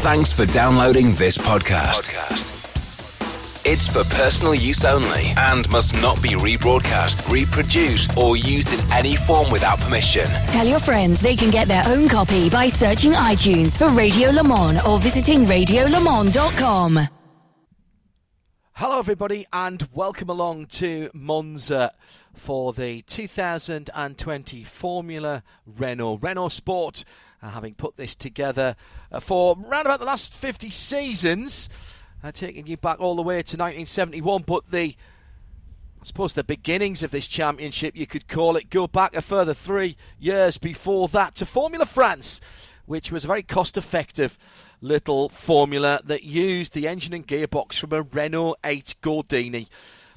Thanks for downloading this podcast. It's for personal use only and must not be rebroadcast, reproduced, or used in any form without permission. Tell your friends they can get their own copy by searching iTunes for Radio Le Mans or visiting radiolemans.com. Hello, everybody, and welcome along to Monza for the 2020 Formula Renault. Renault Sport, uh, having put this together uh, for around about the last 50 seasons uh, taking you back all the way to 1971. But the, I suppose, the beginnings of this championship, you could call it, go back a further three years before that to Formula France, which was a very cost-effective little formula that used the engine and gearbox from a Renault 8 Gordini.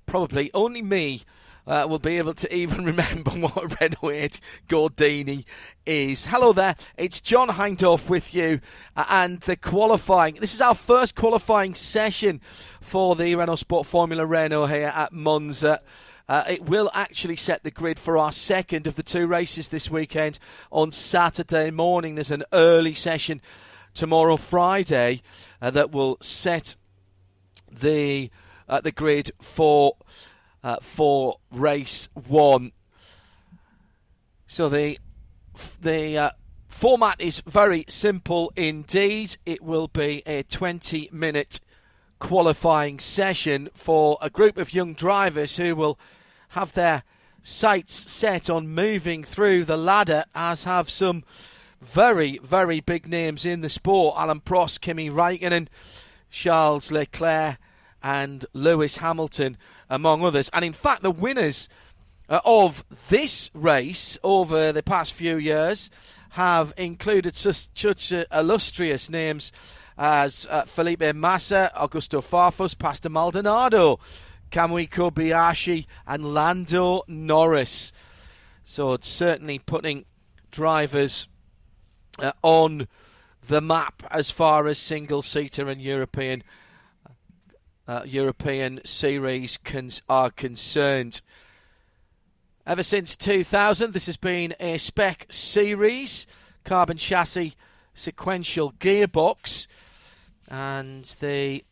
Probably only me uh, will be able to even remember what a Renault 8 Gordini is. Hello there, it's John Hindhaugh with you, uh, and the qualifying. This is our first qualifying session for the Renault Sport Formula Renault here at Monza. Uh, it will actually set the grid for our second of the two races this weekend on Saturday morning. There's an early session tomorrow, Friday, uh, that will set the uh, the grid for uh, for race one. So the the uh, format is very simple indeed. It will be a 20 minute qualifying session for a group of young drivers who will have their sights set on moving through the ladder, as have some very, very big names in the sport Alain Prost, Kimi Raikkonen, Charles Leclerc, and Lewis Hamilton, among others. And in fact, the winners uh, of this race over the past few years have included such, such illustrious names as uh, Felipe Massa, Augusto Farfus, Pastor Maldonado, Kamui Kobayashi, and Lando Norris. So it's certainly putting drivers uh, on the map as far as single seater and European uh, European series cons- are concerned. Ever since 2000, this has been a spec series, carbon chassis, sequential gearbox, and the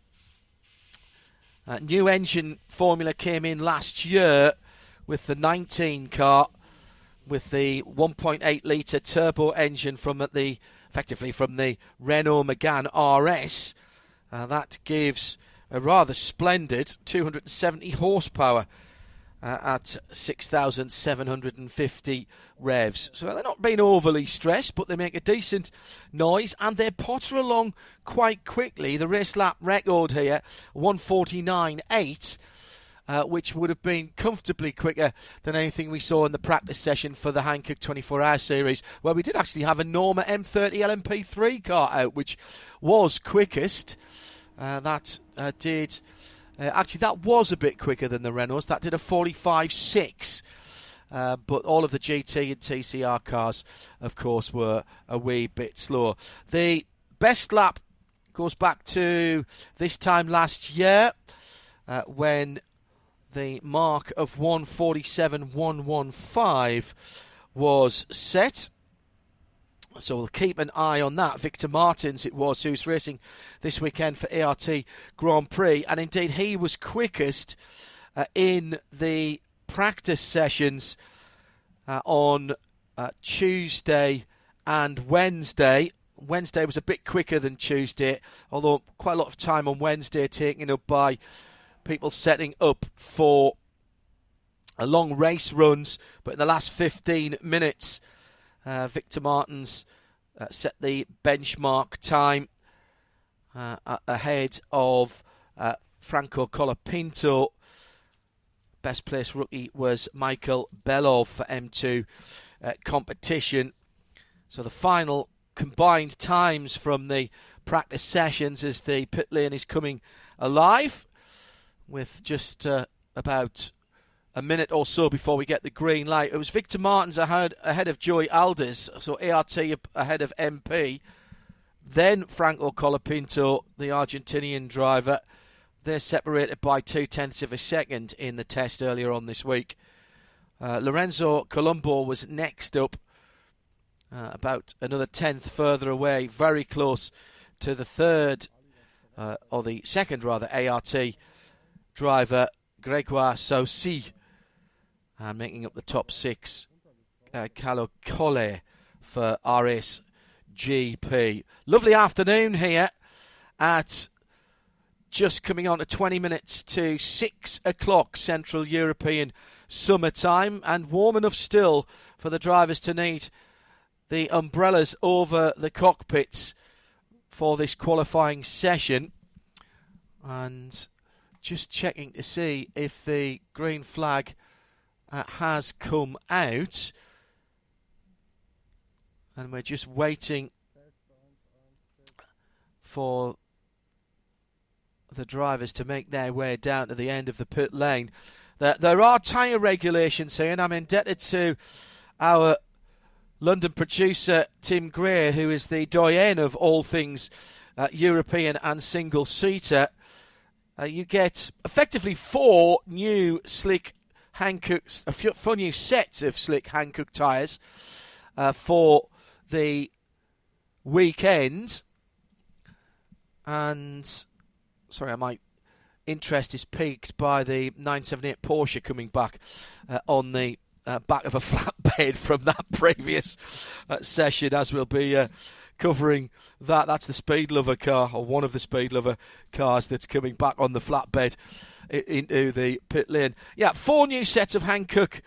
uh, new engine formula came in last year with the 19 car with the 1.8 litre turbo engine from the effectively from the Renault Megane RS. Uh, that gives a rather splendid 270 horsepower uh, at 6,750 revs. So they're not being overly stressed, but they make a decent noise and they potter along quite quickly. The race lap record here, 149.8. Uh, which would have been comfortably quicker than anything we saw in the practice session for the Hankook 24 Hour Series, where we did actually have a Norma M30 LMP3 car out, which was quickest. Uh, that uh, did. Uh, actually, that was a bit quicker than the Renaults. That did a 45.6. Uh, but all of the GT and TCR cars, of course, were a wee bit slower. The best lap goes back to this time last year uh, when the mark of 147.115 was set. So we'll keep an eye on that. Victor Martins, it was, who's racing this weekend for ART Grand Prix. And indeed, he was quickest uh, in the practice sessions uh, on uh, Tuesday and Wednesday. Wednesday was a bit quicker than Tuesday, although quite a lot of time on Wednesday taken up by people setting up for a long race runs. But in the last 15 minutes, uh, Victor Martins uh, set the benchmark time uh, ahead of uh, Franco Colapinto. Best placed rookie was Michael Belov for M2 uh, competition. So the final combined times from the practice sessions as the pit lane is coming alive with just uh, about a minute or so before we get the green light. It was Victor Martins ahead, ahead of Joey Alders, so ART ahead of MP. Then Franco Colapinto, the Argentinian driver. They're separated by two tenths of a second in the test earlier on this week. Uh, Lorenzo Colombo was next up, uh, about another tenth further away, very close to the third, uh, or the second rather, ART driver, Gregoire Saucy, and making up the top six, uh, Caio Collet for R-ace GP. Lovely afternoon here at just coming on to 20 minutes to 6 o'clock Central European summertime, and warm enough still for the drivers to need the umbrellas over the cockpits for this qualifying session. And just checking to see if the green flag uh, has come out. And we're just waiting for the drivers to make their way down to the end of the pit lane. There, there are tyre regulations here, and I'm indebted to our London producer Tim Greer, who is the doyen of all things uh, European and single seater. Uh, you get effectively four new slick Hankooks, a few, four new sets of slick Hankook tyres uh, for the weekend. And sorry, my interest is piqued by the 978 Porsche coming back uh, on the uh, back of a flatbed from that previous uh, session, as we'll be uh, covering that. That's the Speed Lover car, or one of the Speed Lover cars that's coming back on the flatbed into the pit lane. Yeah, four new sets of Hankook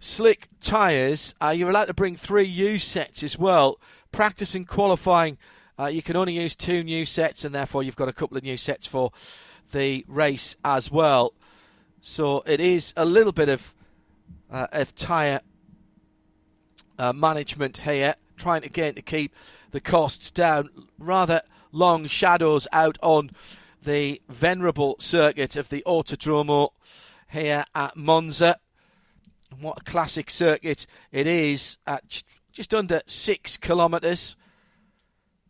slick tyres. Uh, you're allowed to bring three used sets as well. Practice and qualifying uh, you can only use two new sets, and therefore you've got a couple of new sets for the race as well. So it is a little bit of uh, of tyre uh, management here, trying again to keep the costs down. Rather long shadows out on the venerable circuit of the Autodromo here at Monza. What a classic circuit it is at just under six kilometres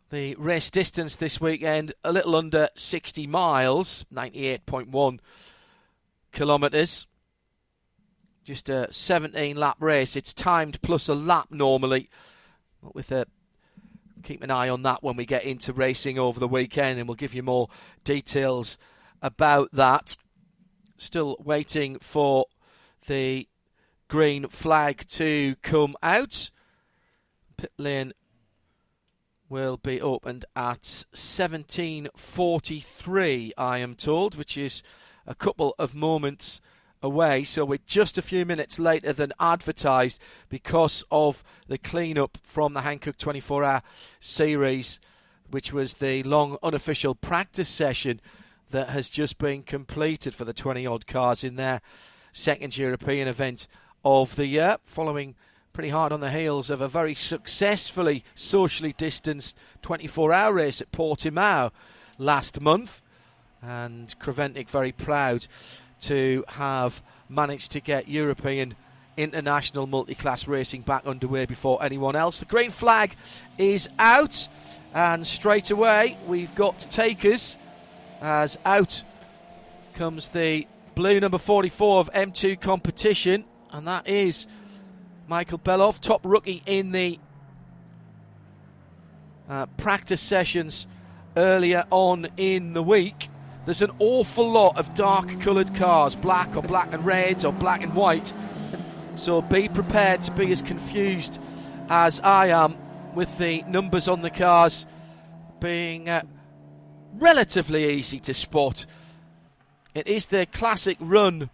the race distance this weekend, a little under 60 miles, 98.1 kilometres. Just a 17 lap race. It's timed plus a lap normally. With a keep an eye on that when we get into racing over the weekend, and we'll give you more details about that. Still waiting for the green flag to come out. Pit lane will be opened at 17:43 I am told which is a couple of moments away so we're just a few minutes later than advertised because of the clean-up from the Hankook 24-hour series which was the long unofficial practice session that has just been completed for the 20 odd cars in their second European event of the year following pretty hard on the heels of a very successfully socially distanced 24 hour race at Portimao last month. And Creventic very proud to have managed to get European international multi class racing back underway before anyone else. The green flag is out, and straight away we've got takers as out comes the blue number 44 of M2 competition, and that is Michael Belov, top rookie in the uh, practice sessions earlier on in the week. There's an awful lot of dark coloured cars, black or black and reds or black and white. So be prepared to be as confused as I am with the numbers on the cars being uh, relatively easy to spot. It is the classic run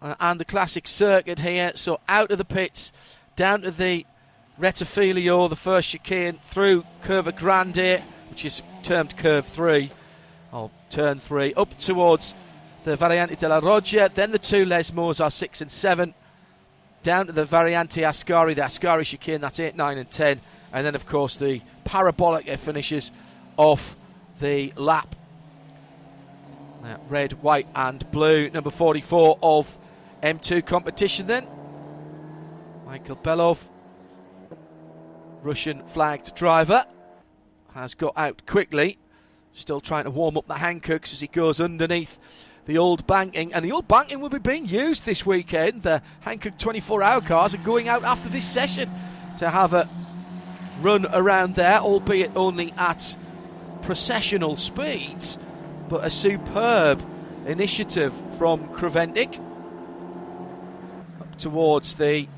uh, and the classic circuit here. So out of the pits, down to the Rettifilo, the first chicane, through Curva Grande, which is termed Curve 3, or Turn 3, up towards the Variante della Roggia. Then the two Lesmos are 6 and 7. Down to the Variante Ascari, the Ascari chicane, that's 8, 9 and 10. And then, of course, the Parabolic it finishes off the lap. Uh, red, white, and blue. Number 44 of M2 competition then. Michael Belov, Russian flagged driver, has got out quickly. Still trying to warm up the Hankooks as he goes underneath the old banking. And the old banking will be being used this weekend. The Hankook 24 hour cars are going out after this session to have a run around there, albeit only at processional speeds, but a superb initiative from Creventic up towards the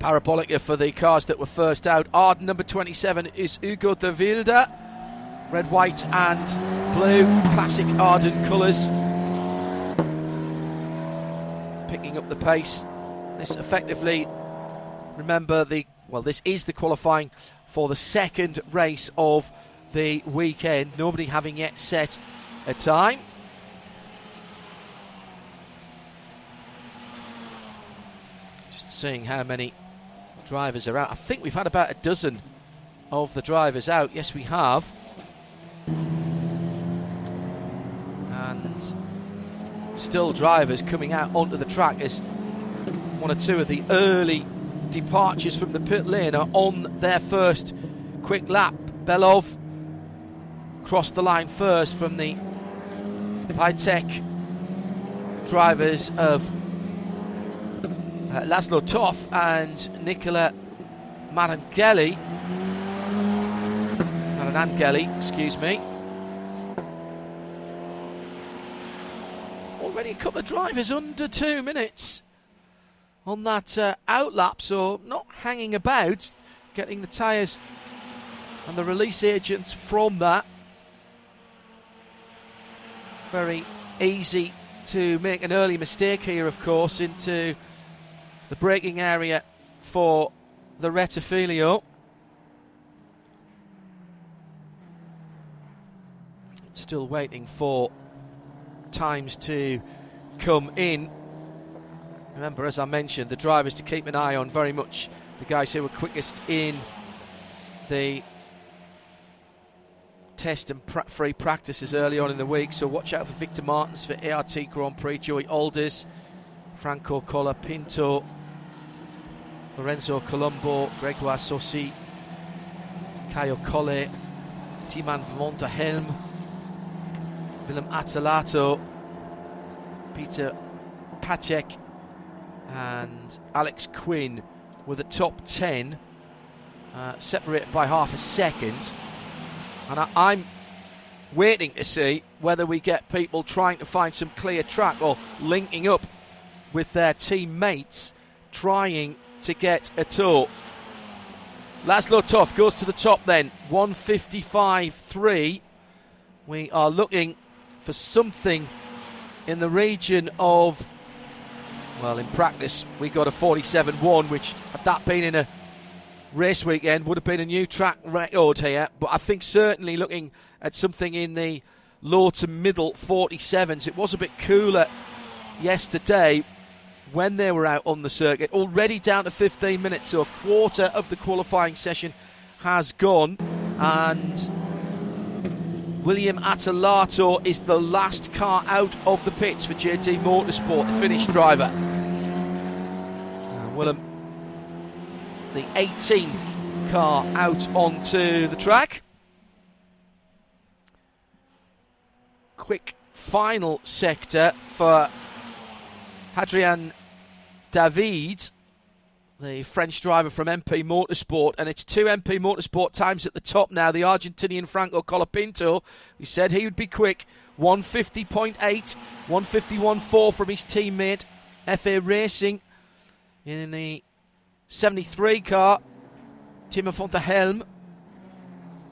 Parabolica for the cars that were first out. Arden number 27 is Ugo de Wilde. Red, white, and blue. Classic Arden colours. Picking up the pace. This effectively, remember, the well, this is the qualifying for the second race of the weekend. Nobody having yet set a time. Just seeing how many drivers are out. I think we've had about a dozen of the drivers out. Yes, we have. And still drivers coming out onto the track as one or two of the early departures from the pit lane are on their first quick lap. Belov crossed the line first from the Bhaitech drivers of uh, Laszlo Toth and Nicola Marangeli. Marinangeli, excuse me. Already a couple of drivers under two minutes on that uh, outlap, so not hanging about, getting the tyres and the release agents from that. Very easy to make an early mistake here, of course, into the braking area for the Rettifilo. Still waiting for times to come in. Remember, as I mentioned, the drivers to keep an eye on very much the guys who were quickest in the test and pra- free practices early on in the week. So watch out for Victor Martins for ART Grand Prix, Joey Alders, Franco Colapinto, Lorenzo Colombo, Gregoire Saucy, Caio Collet, Tijmen van der Helm, Willem Atalato, Peter Ptacek, and Alex Quinn were the top 10, uh, separated by half a second. And I, I'm waiting to see whether we get people trying to find some clear track or linking up with their teammates, trying to get a tour. Laszlo Toth goes to the top then, 155.3. We are looking for something in the region of, well, in practice, we got a 47.1, which, had that been in a race weekend, would have been a new track record here. But I think certainly looking at something in the low to middle 47s, it was a bit cooler yesterday when they were out on the circuit. Already down to 15 minutes, so a quarter of the qualifying session has gone. And William Atalato is the last car out of the pits for JD Motorsport, the Finnish driver. And Willem, the 18th car out onto the track. Quick final sector for Hadrian David, the French driver from MP Motorsport, and it's two MP Motorsport times at the top now. The Argentinian Franco Colapinto, we said he would be quick. 150.8, 151.4 from his teammate FA Racing in the 73 car. Timo Helm.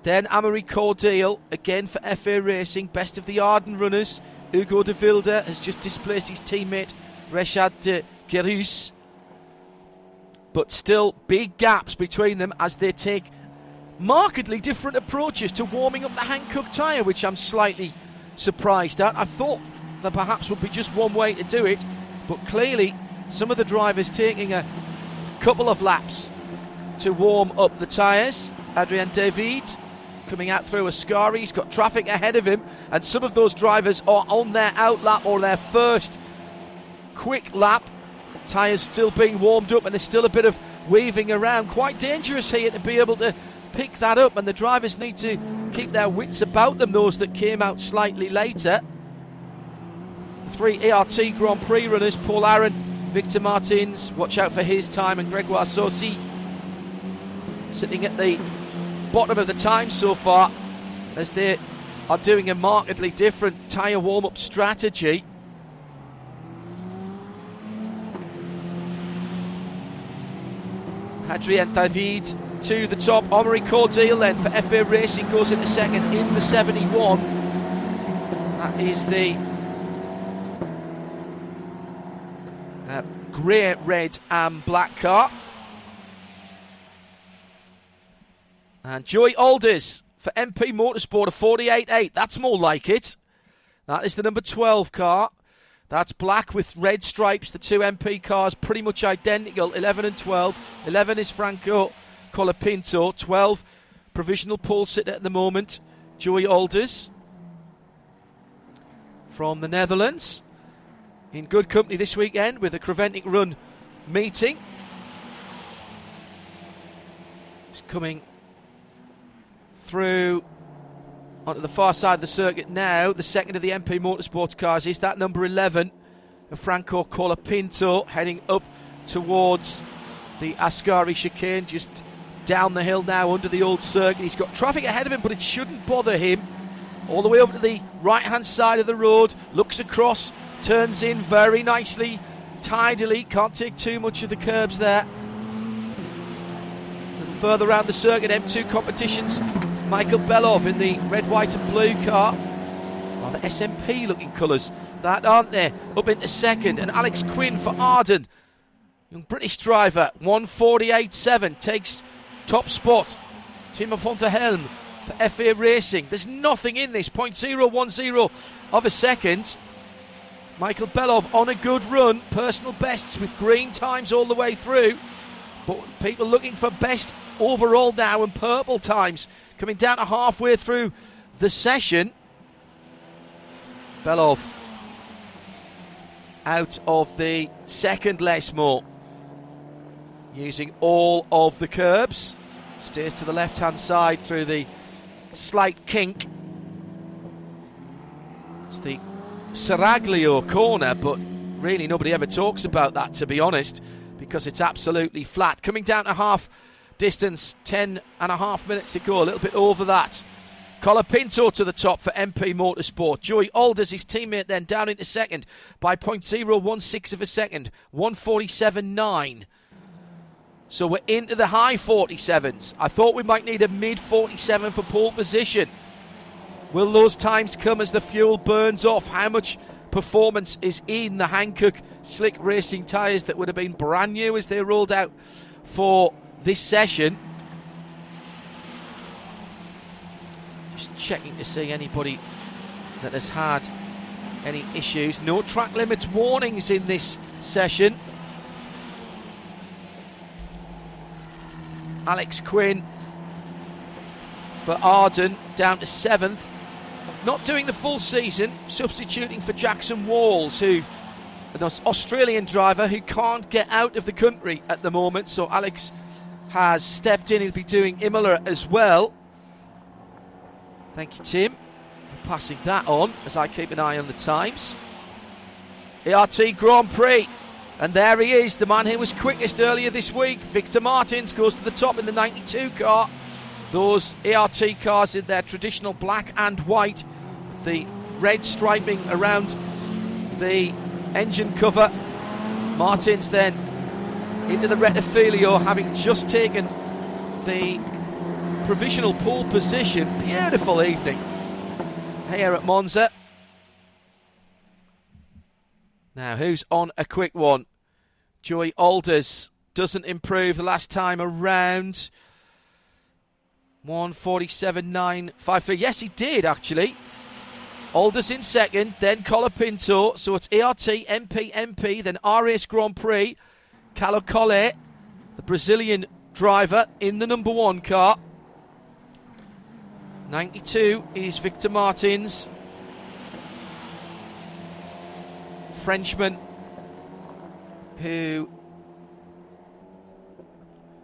Then Amaury Cordeel, again for FA Racing, best of the Arden runners. Ugo de Wilde has just displaced his teammate Reshad de Gerus. But still, big gaps between them as they take markedly different approaches to warming up the Hankook tyre, which I'm slightly surprised at. I thought there perhaps would be just one way to do it, but clearly some of the drivers taking a couple of laps to warm up the tyres. Hadrien David coming out through Ascari, he's got traffic ahead of him, and some of those drivers are on their outlap or their first quick lap. Tyres still being warmed up, and there's still a bit of weaving around. Quite dangerous here to be able to pick that up, and the drivers need to keep their wits about them, those that came out slightly later. Three ART Grand Prix runners, Paul Aron, Victor Martins, watch out for his time, and Gregoire Saucy sitting at the bottom of the time so far. as they are doing a markedly different tyre warm up strategy. Hadrien David to the top. Amaury Cordeel then for FA Racing goes into second in the 71. That is the uh, grey, red, and black car. And Joey Alders for MP Motorsport, a 48.8. That's more like it. That is the number 12 car. That's black with red stripes. The two MP cars pretty much identical 11 and 12. 11 is Franco Colapinto. 12, provisional pole sitter at the moment, Joey Alders from the Netherlands. In good company this weekend with a Creventic Run meeting. It's coming through onto the far side of the circuit now. The second of the MP Motorsports cars is that number 11, Franco Colapinto, heading up towards the Ascari chicane, just down the hill now under the old circuit. He's got traffic ahead of him, but it shouldn't bother him. All the way over to the right hand side of the road, looks across, turns in very nicely, tidily, can't take too much of the curbs there. Further around the circuit, M2 competitions Michael Belov in the red, white, and blue car. Rather SMP looking colours, that aren't they? Up into second, and Alex Quinn for Arden. Young British driver, 148.7, takes top spot. Tijmen van der Helm for FA Racing. There's nothing in this, 0.010 of a second. Michael Belov on a good run, personal bests with green times all the way through. But people looking for best overall now and purple times coming down to halfway through the session. Belov out of the second more, using all of the curbs. Steers to the left hand side through the slight kink. It's the Serraglio corner, but really nobody ever talks about that, to be honest, because it's absolutely flat. Coming down to half distance, 10 and a half minutes to go, a little bit over that. Colapinto to the top for MP Motorsport. Joey Alders, his teammate, then down into second by 0.016 of a second, 147.9. So we're into the high 47s. I thought we might need a mid 47 for pole position. Will those times come as the fuel burns off? How much performance is in the Hankook slick racing tyres that would have been brand new as they rolled out for this session. Just checking to see anybody that has had any issues. No track limits warnings in this session. Alex Quinn for Arden down to seventh. Not doing the full season, substituting for Jackson Walls, who an Australian driver who can't get out of the country at the moment. So Alex has stepped in. He'll be doing Imola as well. Thank you, Tim, for passing that on as I keep an eye on the times. ART Grand Prix. And there he is, the man who was quickest earlier this week. Victor Martins goes to the top in the 92 car. Those ART cars in their traditional black and white, the red striping around the engine cover. Martins then into the Rettifilo, having just taken the provisional pole position. Beautiful evening here at Monza. Now, who's on a quick one? Joey Alders doesn't improve the last time around. 147.953. Yes, he did actually. Alders in second, then Colapinto. So it's ART, MP, MP, then R-ace Grand Prix. Caio Collet, the Brazilian driver in the number one car. 92 is Victor Martins. Frenchman who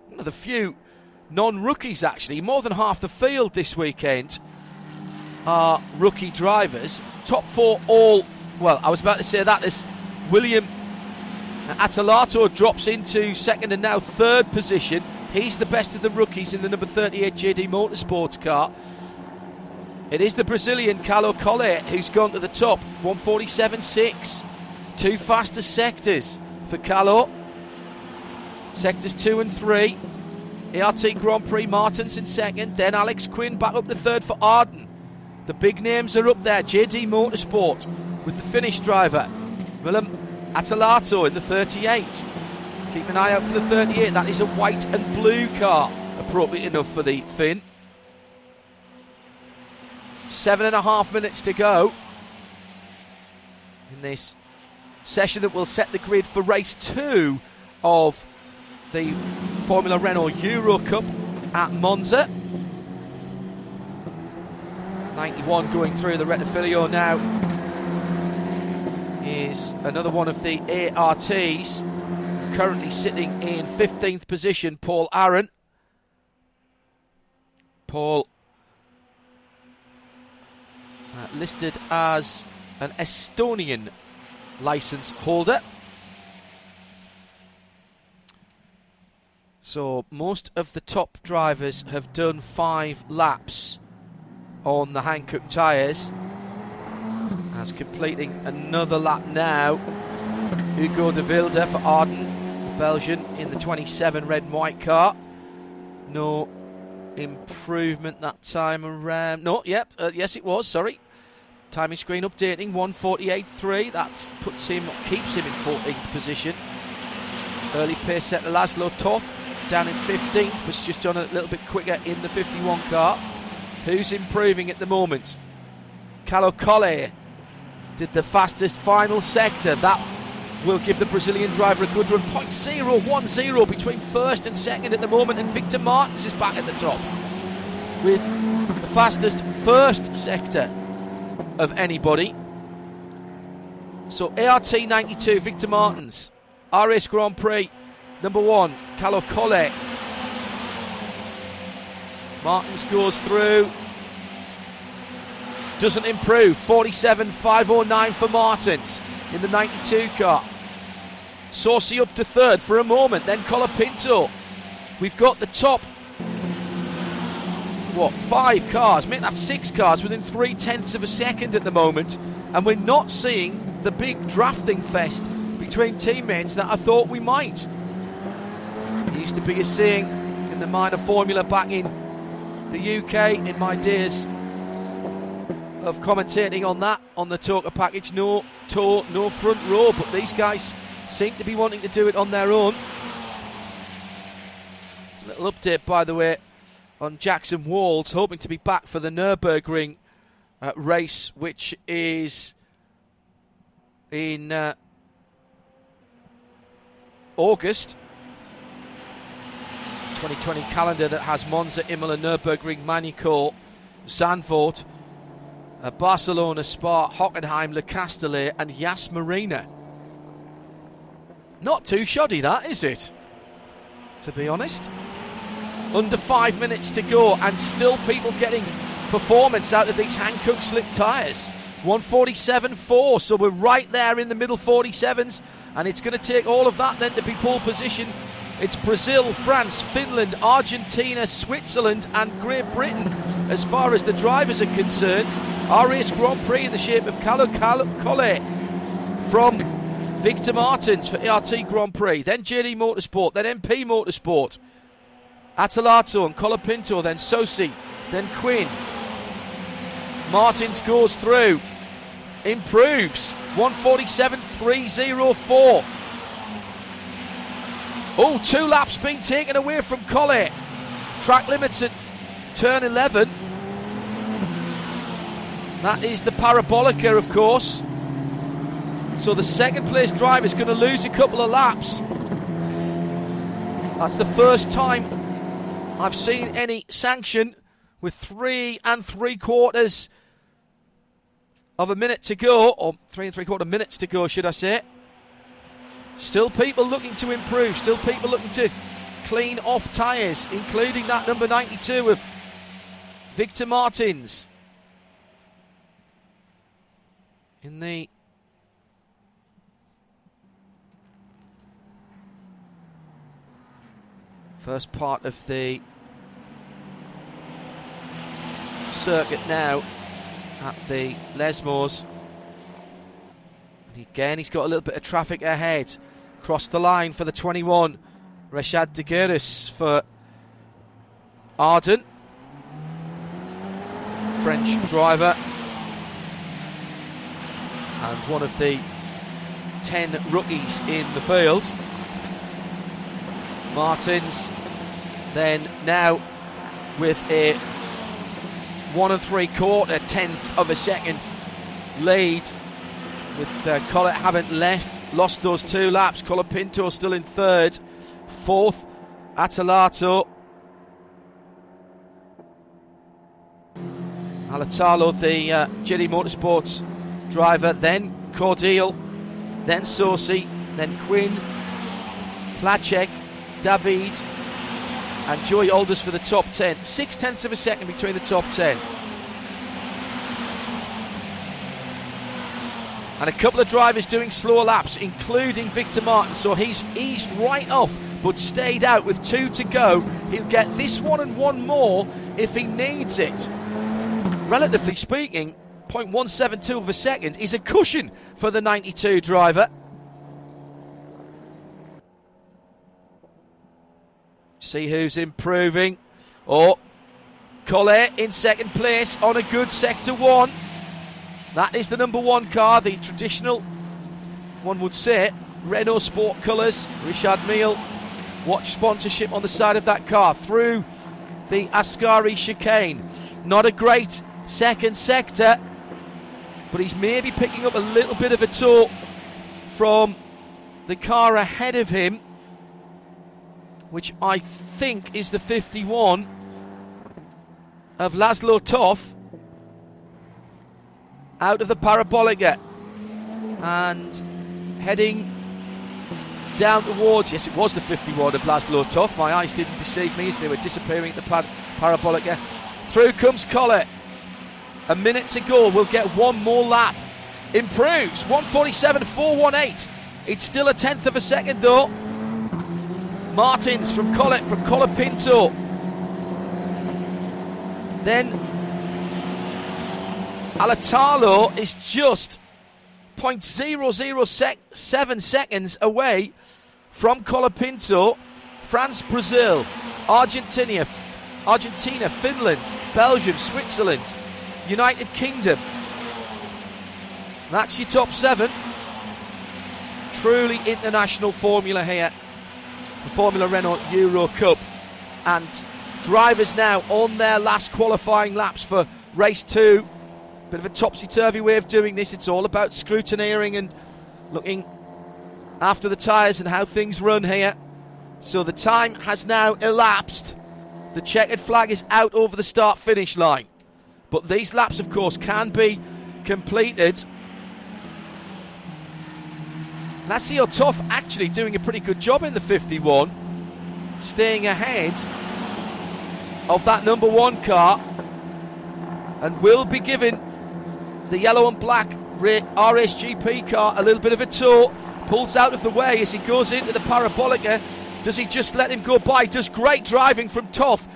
one of the few non-rookies actually more than half the field this weekend are rookie drivers top four all well I was about to say that as William Atalato drops into second and now third position. He's the best of the rookies in the number 38 JD Motorsports car. It is the Brazilian Caio Collet who's gone to the top. 147.6. Two fastest sectors for Caio. Sectors 2 and 3. ART Grand Prix Martins in second. Then Alex Quinn back up to third for Arden. The big names are up there. JD Motorsport with the Finnish driver. Willem Atalato in the 38. Keep an eye out for the 38. That is a white and blue car. Appropriate enough for the Finn. Seven and a half minutes to go in this session that will set the grid for race two of the Formula Renault Euro Cup at Monza. 91 going through the Rettifilo now is another one of the ARTs currently sitting in 15th position Paul Aron Paul uh, listed as an Estonian license holder. So most of the top drivers have done five laps on the Hankook tyres. As completing another lap now, Ugo de Wilde for Arden, Belgian, in the 27 red and white car. No improvement that time around. No, yep, uh, yes it was. Sorry, timing screen updating 148.3. That puts him, keeps him in 14th position. Early pace set to Laszlo Toth down in 15th, was just done a little bit quicker in the 51 car. Who's improving at the moment? Collet did the fastest final sector. That will give the Brazilian driver a good run. 0.010 between first and second at the moment, and Victor Martins is back at the top with the fastest first sector of anybody. So ART 92, Victor Martins, R-ace Grand Prix, number one, Caio Collet. Martins goes through, doesn't improve. 47.509 for Martins in the 92 car. Saucy up to third for a moment, then Colapinto. We've got the top, what, five cars, maybe that's six cars within three tenths of a second at the moment, and we're not seeing the big drafting fest between teammates that I thought we might. It used to be a seeing in the minor formula back in the UK in my days of commentating on that on the TOCA package. No tour, no front row, but these guys seem to be wanting to do it on their own. It's a little update, by the way, on Jackson Walls, hoping to be back for the Nürburgring uh, race, which is in uh, August. 2020 calendar that has Monza, Imola, Nürburgring, Monaco, Zandvoort, uh, Barcelona, Spa, Hockenheim, Le Castellet, and Yas Marina. Not too shoddy, that is it? To be honest. Under five minutes to go, and still people getting performance out of these Hankook slick tyres. 147.4, so we're right there in the middle 47s, and it's going to take all of that then to be pole position. It's Brazil, France, Finland, Argentina, Switzerland, and Great Britain as far as the drivers are concerned. R-ace Grand Prix in the shape of Caio Collet from Victor Martins for ART Grand Prix, then JD Motorsport, then MP Motorsport, Atalato and Colapinto, then Saucy, then Quinn. Martins goes through, improves 147.304. Oh, two laps being taken away from Collet. Track limits at turn 11. That is the Parabolica, of course. So the second place driver is going to lose a couple of laps. That's the first time I've seen any sanction with three and three quarters of a minute to go, or three and three quarter minutes to go, should I say. Still people looking to improve, still people looking to clean off tyres, including that number 92 of Victor Martins. In the first part of the circuit now at the Lesmos. Again, he's got a little bit of traffic ahead. Cross the line for the 21. Reshad De for Arden. French driver. And one of the 10 rookies in the field. Martins then now with a one and three quarter tenth of a second lead with uh, haven't left lost those two laps Colapinto still in third fourth Atalato Alatalo the uh, Motorsports driver then Cordeel then Saucy then Quinn Ptacek David and Joey Alders for the top 10. Six tenths of a second between the top 10. And a couple of drivers doing slower laps, including Victor Martin. So he's eased right off, but stayed out with two to go. He'll get this one and one more if he needs it. Relatively speaking, 0.172 of a second is a cushion for the 92 driver. See who's improving. Oh, Collet in second place on a good sector one. That is the number one car, the traditional, one would say, Renault Sport colours. Richard Mille, watch sponsorship on the side of that car through the Ascari chicane. Not a great second sector, but he's maybe picking up a little bit of a toll from the car ahead of him which I think is the 51 of Laszlo Toth out of the Parabolica and heading down towards, yes, it was the 51 of Laszlo Toth. My eyes didn't deceive me as they were disappearing at the par- Parabolica. Through comes Collet. A minute to go. We'll get one more lap. Improves 147 418. It's still a tenth of a second though. Martins from Collet from Colapinto. Then Alatalo is just 0.007 seconds away from Colapinto. France, Brazil, Argentina, Argentina, Finland, Belgium, Switzerland, United Kingdom. That's your top seven. Truly international formula here the Formula Renault Euro Cup. And drivers now on their last qualifying laps for race two. Bit of a topsy turvy way of doing this. It's all about scrutineering and looking after the tyres and how things run here. So the time has now elapsed. The checkered flag is out over the start finish line. But these laps, of course, can be completed Nacio Toth actually doing a pretty good job in the 51, staying ahead of that number one car, and will be giving the yellow and black R-ace GP car a little bit of a tour. Pulls out of the way as he goes into the Parabolica. Uh, does he just let him go by? Does great driving from Toth.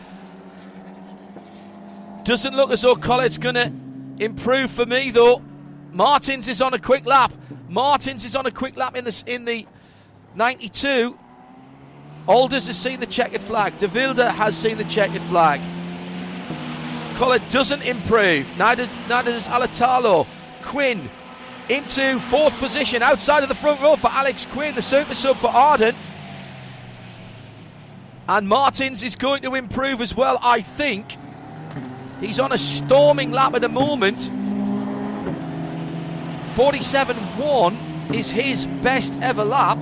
Doesn't look as though Collet's going to improve for me though. Martins is on a quick lap. Martins is on a quick lap in the, in the 92. Alders has seen the checkered flag. De Wilde has seen the checkered flag. Collet doesn't improve. Neither neither does Alatalo. Quinn into fourth position outside of the front row for Alex Quinn, the super sub for Arden. And Martins is going to improve as well, I think. He's on a storming lap at the moment. 47 1 is his best ever lap,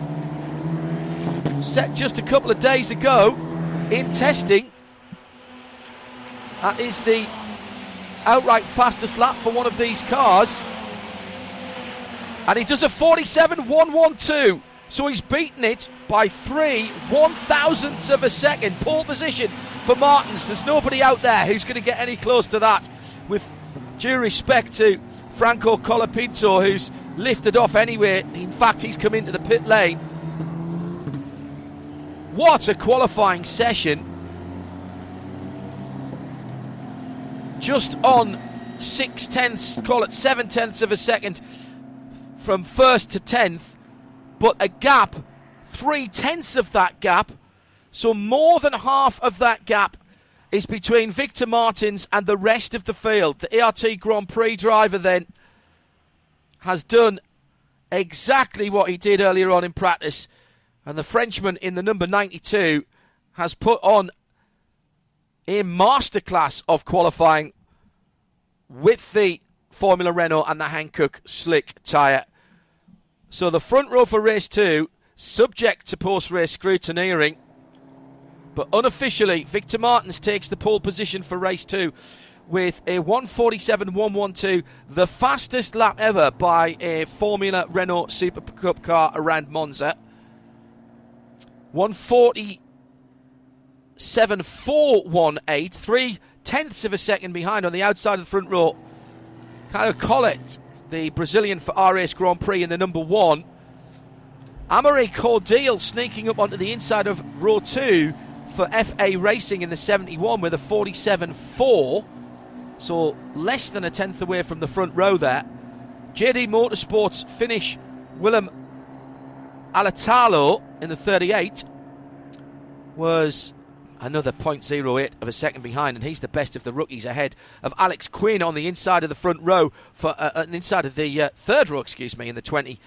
set just a couple of days ago in testing. That is the outright fastest lap for one of these cars. And he does a 47.112. So he's beaten it by three one thousandths of a second. Pole position for Martins. There's nobody out there who's going to get any close to that. With due respect to Franco Colapinto, who's lifted off anyway. In fact, he's come into the pit lane. What a qualifying session. Just on six tenths, call it seven tenths of a second from first to tenth, but a gap, three tenths of that gap, so more than half of that gap is between Victor Martins and the rest of the field. The ART Grand Prix driver then has done exactly what he did earlier on in practice, and the Frenchman in the number 92 has put on a masterclass of qualifying with the Formula Renault and the Hankook slick tyre. So the front row for race two, subject to post race scrutineering, but unofficially, Victor Martins takes the pole position for race two with a 147.112, the fastest lap ever by a Formula Renault Super Cup car around Monza. 147.418, three tenths of a second behind on the outside of the front row. Caio Collet, the Brazilian for R-ace Grand Prix in the number one. Amaury Cordeel sneaking up onto the inside of row two for FA Racing in the 71 with a 47 4. So less than a tenth away from the front row there. JD Motorsports Finnish Willem Alatalo in the 38 was another 0.08 of a second behind, and he's the best of the rookies ahead of Alex Quinn on the inside of the front row for uh, uh inside of the uh, third row, excuse me, in the 20,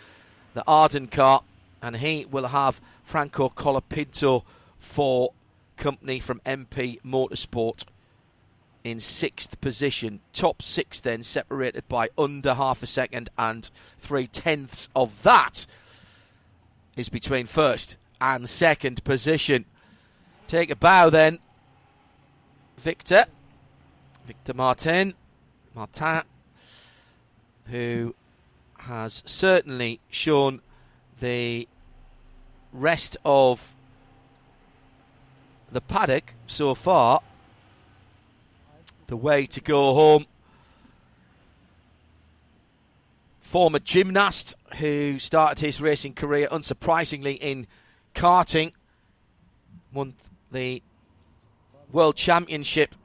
the Arden car, and he will have Franco Colapinto for company from MP Motorsport in sixth position. Top six then separated by under half a second, and three tenths of that is between first and second position. Take a bow then. Victor. Victor Martin. Martin. Who has certainly shown the rest of the paddock so far the way to go home. Former gymnast who started his racing career unsurprisingly in karting, won the World Championship,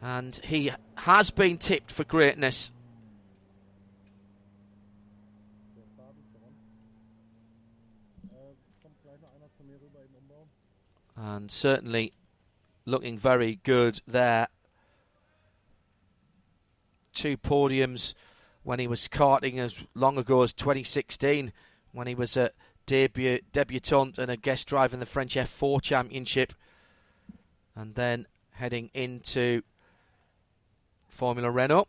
and he has been tipped for greatness. And certainly looking very good there. Two podiums when he was karting as long ago as 2016, when he was a debut debutant and a guest driver in the French F4 Championship, and then heading into Formula Renault.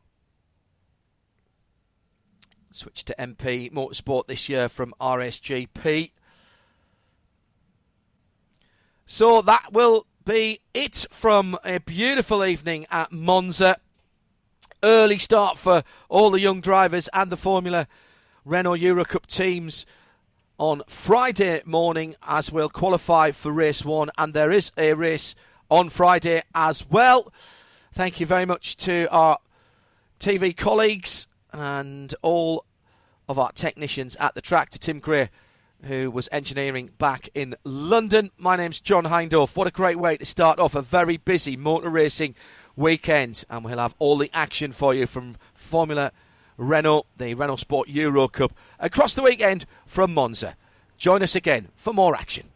Switch to MP Motorsport this year from R-ace GP. So that will be it from a beautiful evening at Monza. Early start for all the young drivers and the Formula Renault Eurocup teams on Friday morning as we'll qualify for race one, and there is a race on Friday as well. Thank you very much to our TV colleagues and all of our technicians at the track, to Tim Gray who was engineering back in London. My name's John Hindhaugh. What a great way to start off a very busy motor racing weekend. And we'll have all the action for you from Formula Renault, the Renault Sport Euro Cup, across the weekend from Monza. Join us again for more action.